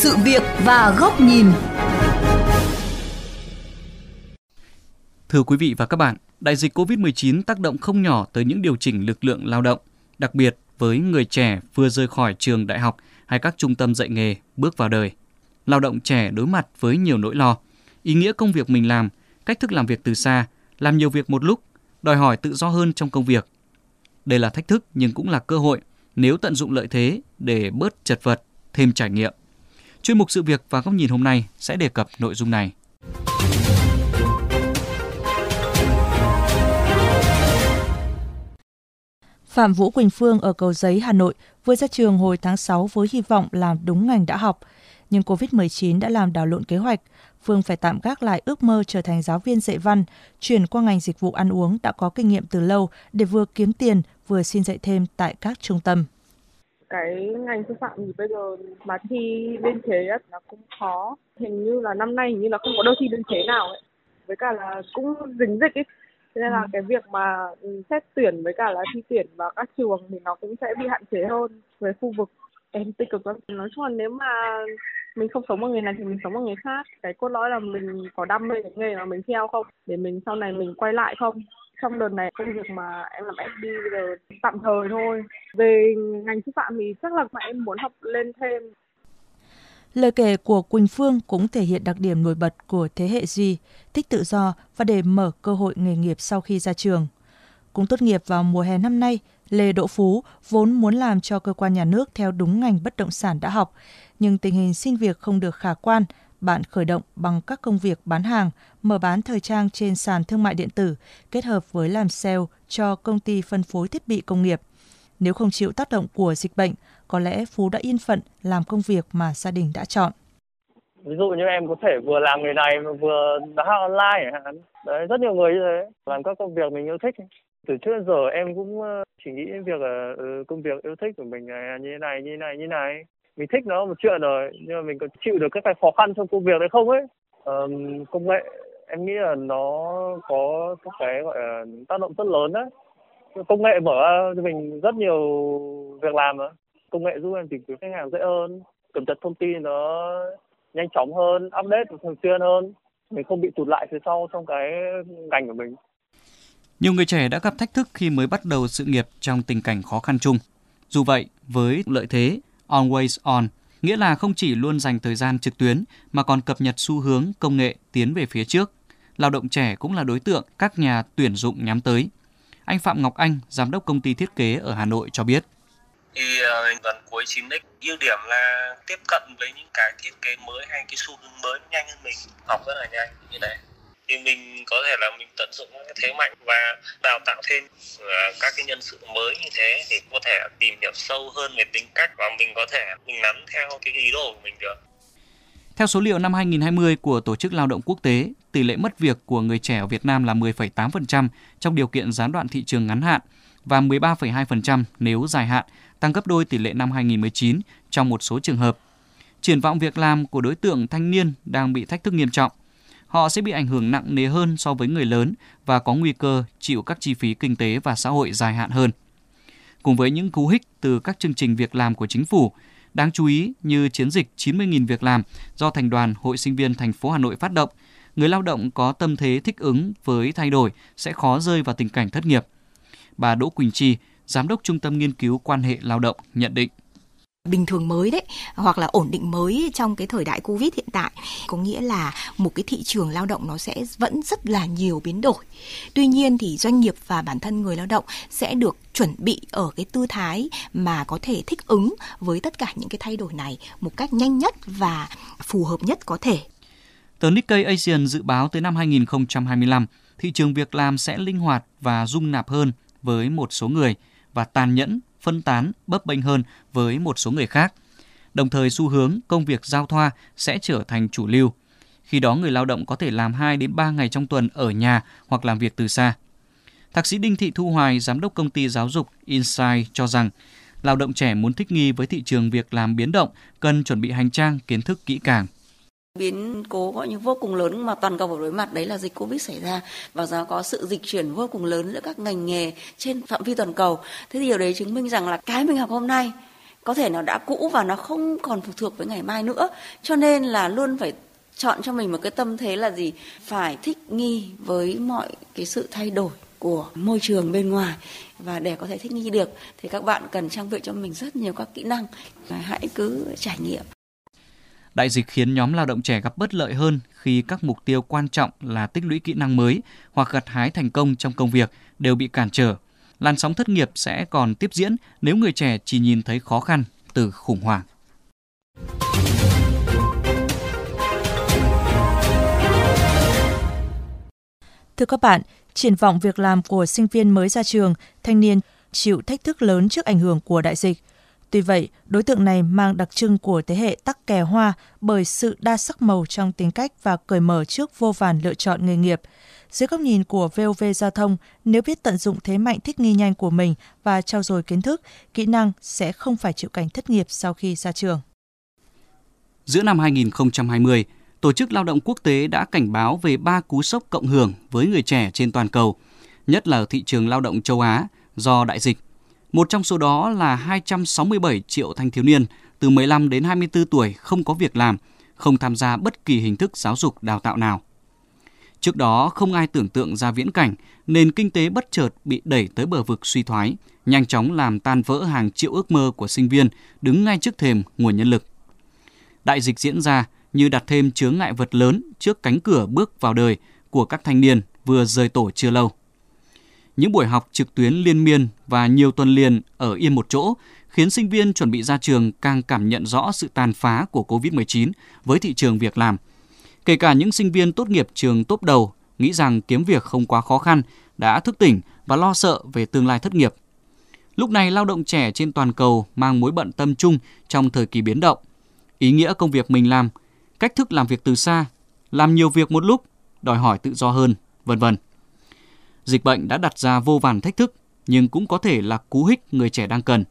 sự việc và góc nhìn. Thưa quý vị và các bạn, đại dịch COVID-19 tác động không nhỏ tới những điều chỉnh lực lượng lao động, đặc biệt với người trẻ vừa rời khỏi trường đại học hay các trung tâm dạy nghề bước vào đời. Lao động trẻ đối mặt với nhiều nỗi lo, ý nghĩa công việc mình làm, cách thức làm việc từ xa, làm nhiều việc một lúc, đòi hỏi tự do hơn trong công việc. Đây là thách thức nhưng cũng là cơ hội nếu tận dụng lợi thế để bớt chật vật, thêm trải nghiệm. Chuyên mục sự việc và góc nhìn hôm nay sẽ đề cập nội dung này. Phạm Vũ Quỳnh Phương ở Cầu Giấy, Hà Nội vừa ra trường hồi tháng 6 với hy vọng làm đúng ngành đã học. Nhưng COVID-19 đã làm đảo lộn kế hoạch. Phương phải tạm gác lại ước mơ trở thành giáo viên dạy văn, chuyển qua ngành dịch vụ ăn uống đã có kinh nghiệm từ lâu để vừa kiếm tiền vừa xin dạy thêm tại các trung tâm. Cái ngành sư phạm thì bây giờ mà thi biên chế nó cũng khó. Hình như là năm nay hình như là không có đâu thi biên chế nào ấy. Với cả là cũng dính dịch ấy thế nên là ừ. cái việc mà xét tuyển với cả là thi tuyển vào các trường thì nó cũng sẽ bị hạn chế hơn về khu vực em tích cực lắm nói chung là nếu mà mình không sống bằng nghề này thì mình sống bằng nghề khác cái cốt lõi là mình có đam mê cái nghề mà mình theo không để mình sau này mình quay lại không trong đợt này công việc mà em làm FD bây giờ tạm thời thôi về ngành sư phạm thì chắc là mà em muốn học lên thêm Lời kể của Quỳnh Phương cũng thể hiện đặc điểm nổi bật của thế hệ Duy, thích tự do và để mở cơ hội nghề nghiệp sau khi ra trường. Cũng tốt nghiệp vào mùa hè năm nay, Lê Đỗ Phú vốn muốn làm cho cơ quan nhà nước theo đúng ngành bất động sản đã học, nhưng tình hình xin việc không được khả quan, bạn khởi động bằng các công việc bán hàng, mở bán thời trang trên sàn thương mại điện tử, kết hợp với làm sale cho công ty phân phối thiết bị công nghiệp. Nếu không chịu tác động của dịch bệnh, có lẽ Phú đã yên phận làm công việc mà gia đình đã chọn. Ví dụ như em có thể vừa làm người này mà vừa bán hàng online chẳng hạn. Đấy, rất nhiều người như thế, làm các công việc mình yêu thích. Từ trước đến giờ em cũng ờ, chỉ nghĩ đến việc là ừ, công việc yêu thích của mình là như thế này, như thế này, như thế này. Mình thích nó một chuyện rồi, nhưng mà mình có chịu được các cái khó khăn trong công việc đấy không ấy. Um, công nghệ em nghĩ là nó có các cái gọi là tác động rất lớn đấy công nghệ mở cho mình rất nhiều việc làm mà công nghệ giúp em tìm kiếm khách hàng dễ hơn cập nhật thông tin nó nhanh chóng hơn update thường xuyên hơn mình không bị tụt lại phía sau trong cái ngành của mình nhiều người trẻ đã gặp thách thức khi mới bắt đầu sự nghiệp trong tình cảnh khó khăn chung. Dù vậy, với lợi thế Always On, nghĩa là không chỉ luôn dành thời gian trực tuyến mà còn cập nhật xu hướng công nghệ tiến về phía trước. Lao động trẻ cũng là đối tượng các nhà tuyển dụng nhắm tới. Anh Phạm Ngọc Anh, giám đốc công ty thiết kế ở Hà Nội cho biết thì ờ, gần cuối 9x ưu điểm là tiếp cận với những cái thiết kế mới hay cái xu hướng mới nhanh hơn mình học rất là nhanh như thế thì mình có thể là mình tận dụng cái thế mạnh và đào tạo thêm ờ, các cái nhân sự mới như thế thì có thể tìm hiểu sâu hơn về tính cách và mình có thể mình nắm theo cái ý đồ của mình được theo số liệu năm 2020 của Tổ chức Lao động Quốc tế, tỷ lệ mất việc của người trẻ ở Việt Nam là 10,8% trong điều kiện gián đoạn thị trường ngắn hạn và 13,2% nếu dài hạn tăng gấp đôi tỷ lệ năm 2019 trong một số trường hợp. Triển vọng việc làm của đối tượng thanh niên đang bị thách thức nghiêm trọng. Họ sẽ bị ảnh hưởng nặng nề hơn so với người lớn và có nguy cơ chịu các chi phí kinh tế và xã hội dài hạn hơn. Cùng với những cú hích từ các chương trình việc làm của chính phủ, đáng chú ý như chiến dịch 90.000 việc làm do Thành đoàn Hội sinh viên thành phố Hà Nội phát động, người lao động có tâm thế thích ứng với thay đổi sẽ khó rơi vào tình cảnh thất nghiệp. Bà Đỗ Quỳnh Chi, Giám đốc Trung tâm Nghiên cứu Quan hệ Lao động nhận định bình thường mới đấy hoặc là ổn định mới trong cái thời đại covid hiện tại. Có nghĩa là một cái thị trường lao động nó sẽ vẫn rất là nhiều biến đổi. Tuy nhiên thì doanh nghiệp và bản thân người lao động sẽ được chuẩn bị ở cái tư thái mà có thể thích ứng với tất cả những cái thay đổi này một cách nhanh nhất và phù hợp nhất có thể. Tờ Nikkei Asian dự báo tới năm 2025, thị trường việc làm sẽ linh hoạt và dung nạp hơn với một số người – và tàn nhẫn, phân tán, bấp bênh hơn với một số người khác. Đồng thời xu hướng công việc giao thoa sẽ trở thành chủ lưu. Khi đó người lao động có thể làm 2 đến 3 ngày trong tuần ở nhà hoặc làm việc từ xa. Thạc sĩ Đinh Thị Thu Hoài, giám đốc công ty giáo dục Insight cho rằng, lao động trẻ muốn thích nghi với thị trường việc làm biến động cần chuẩn bị hành trang kiến thức kỹ càng biến cố gọi như vô cùng lớn mà toàn cầu phải đối mặt, đấy là dịch covid xảy ra. Và do có sự dịch chuyển vô cùng lớn giữa các ngành nghề trên phạm vi toàn cầu. Thế thì điều đấy chứng minh rằng là cái mình học hôm nay, có thể nó đã cũ và nó không còn phụ thuộc với ngày mai nữa. Cho nên là luôn phải chọn cho mình một cái tâm thế là gì? Phải thích nghi với mọi cái sự thay đổi của môi trường bên ngoài. Và để có thể thích nghi được, thì các bạn cần trang bị cho mình rất nhiều các kỹ năng. Và hãy cứ trải nghiệm. Đại dịch khiến nhóm lao động trẻ gặp bất lợi hơn khi các mục tiêu quan trọng là tích lũy kỹ năng mới hoặc gặt hái thành công trong công việc đều bị cản trở. Làn sóng thất nghiệp sẽ còn tiếp diễn nếu người trẻ chỉ nhìn thấy khó khăn từ khủng hoảng. Thưa các bạn, triển vọng việc làm của sinh viên mới ra trường, thanh niên chịu thách thức lớn trước ảnh hưởng của đại dịch. Tuy vậy, đối tượng này mang đặc trưng của thế hệ tắc kè hoa bởi sự đa sắc màu trong tính cách và cởi mở trước vô vàn lựa chọn nghề nghiệp. Dưới góc nhìn của VOV Giao thông, nếu biết tận dụng thế mạnh thích nghi nhanh của mình và trao dồi kiến thức, kỹ năng sẽ không phải chịu cảnh thất nghiệp sau khi ra trường. Giữa năm 2020, Tổ chức Lao động Quốc tế đã cảnh báo về ba cú sốc cộng hưởng với người trẻ trên toàn cầu, nhất là ở thị trường lao động châu Á do đại dịch. Một trong số đó là 267 triệu thanh thiếu niên từ 15 đến 24 tuổi không có việc làm, không tham gia bất kỳ hình thức giáo dục đào tạo nào. Trước đó, không ai tưởng tượng ra viễn cảnh nền kinh tế bất chợt bị đẩy tới bờ vực suy thoái, nhanh chóng làm tan vỡ hàng triệu ước mơ của sinh viên đứng ngay trước thềm nguồn nhân lực. Đại dịch diễn ra như đặt thêm chướng ngại vật lớn trước cánh cửa bước vào đời của các thanh niên vừa rời tổ chưa lâu. Những buổi học trực tuyến liên miên và nhiều tuần liền ở yên một chỗ khiến sinh viên chuẩn bị ra trường càng cảm nhận rõ sự tàn phá của COVID-19 với thị trường việc làm. Kể cả những sinh viên tốt nghiệp trường tốt đầu nghĩ rằng kiếm việc không quá khó khăn đã thức tỉnh và lo sợ về tương lai thất nghiệp. Lúc này lao động trẻ trên toàn cầu mang mối bận tâm chung trong thời kỳ biến động. Ý nghĩa công việc mình làm, cách thức làm việc từ xa, làm nhiều việc một lúc, đòi hỏi tự do hơn, vân vân. Dịch bệnh đã đặt ra vô vàn thách thức, nhưng cũng có thể là cú hích người trẻ đang cần.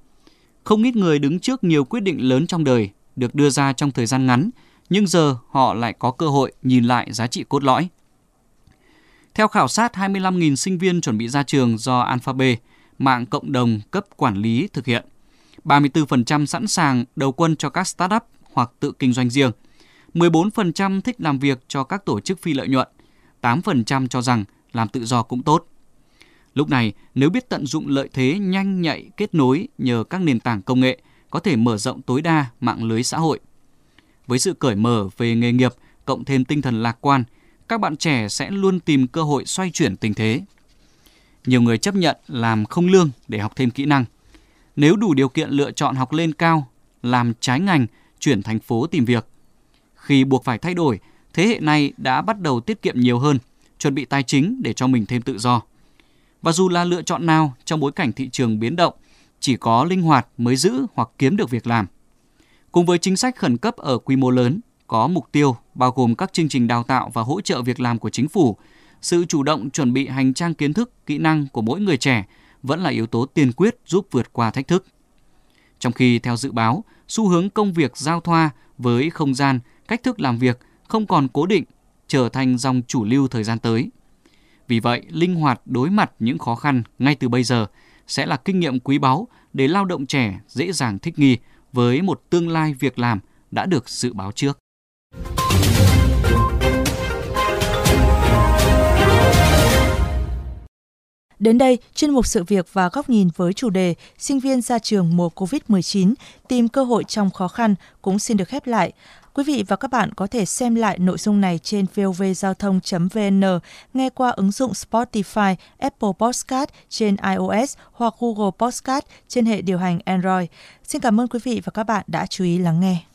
Không ít người đứng trước nhiều quyết định lớn trong đời được đưa ra trong thời gian ngắn, nhưng giờ họ lại có cơ hội nhìn lại giá trị cốt lõi. Theo khảo sát 25.000 sinh viên chuẩn bị ra trường do Alphabet, mạng cộng đồng cấp quản lý thực hiện, 34% sẵn sàng đầu quân cho các startup hoặc tự kinh doanh riêng. 14% thích làm việc cho các tổ chức phi lợi nhuận. 8% cho rằng làm tự do cũng tốt. Lúc này, nếu biết tận dụng lợi thế nhanh nhạy kết nối nhờ các nền tảng công nghệ, có thể mở rộng tối đa mạng lưới xã hội. Với sự cởi mở về nghề nghiệp, cộng thêm tinh thần lạc quan, các bạn trẻ sẽ luôn tìm cơ hội xoay chuyển tình thế. Nhiều người chấp nhận làm không lương để học thêm kỹ năng. Nếu đủ điều kiện lựa chọn học lên cao, làm trái ngành, chuyển thành phố tìm việc. Khi buộc phải thay đổi, thế hệ này đã bắt đầu tiết kiệm nhiều hơn, chuẩn bị tài chính để cho mình thêm tự do. Và dù là lựa chọn nào trong bối cảnh thị trường biến động, chỉ có linh hoạt mới giữ hoặc kiếm được việc làm. Cùng với chính sách khẩn cấp ở quy mô lớn, có mục tiêu bao gồm các chương trình đào tạo và hỗ trợ việc làm của chính phủ, sự chủ động chuẩn bị hành trang kiến thức, kỹ năng của mỗi người trẻ vẫn là yếu tố tiên quyết giúp vượt qua thách thức. Trong khi theo dự báo, xu hướng công việc giao thoa với không gian, cách thức làm việc không còn cố định trở thành dòng chủ lưu thời gian tới. Vì vậy, linh hoạt đối mặt những khó khăn ngay từ bây giờ sẽ là kinh nghiệm quý báu để lao động trẻ dễ dàng thích nghi với một tương lai việc làm đã được dự báo trước. Đến đây, chuyên mục sự việc và góc nhìn với chủ đề Sinh viên ra trường mùa COVID-19 tìm cơ hội trong khó khăn cũng xin được khép lại. Quý vị và các bạn có thể xem lại nội dung này trên vovgiao thông.vn, nghe qua ứng dụng Spotify, Apple Podcast trên iOS hoặc Google Podcast trên hệ điều hành Android. Xin cảm ơn quý vị và các bạn đã chú ý lắng nghe.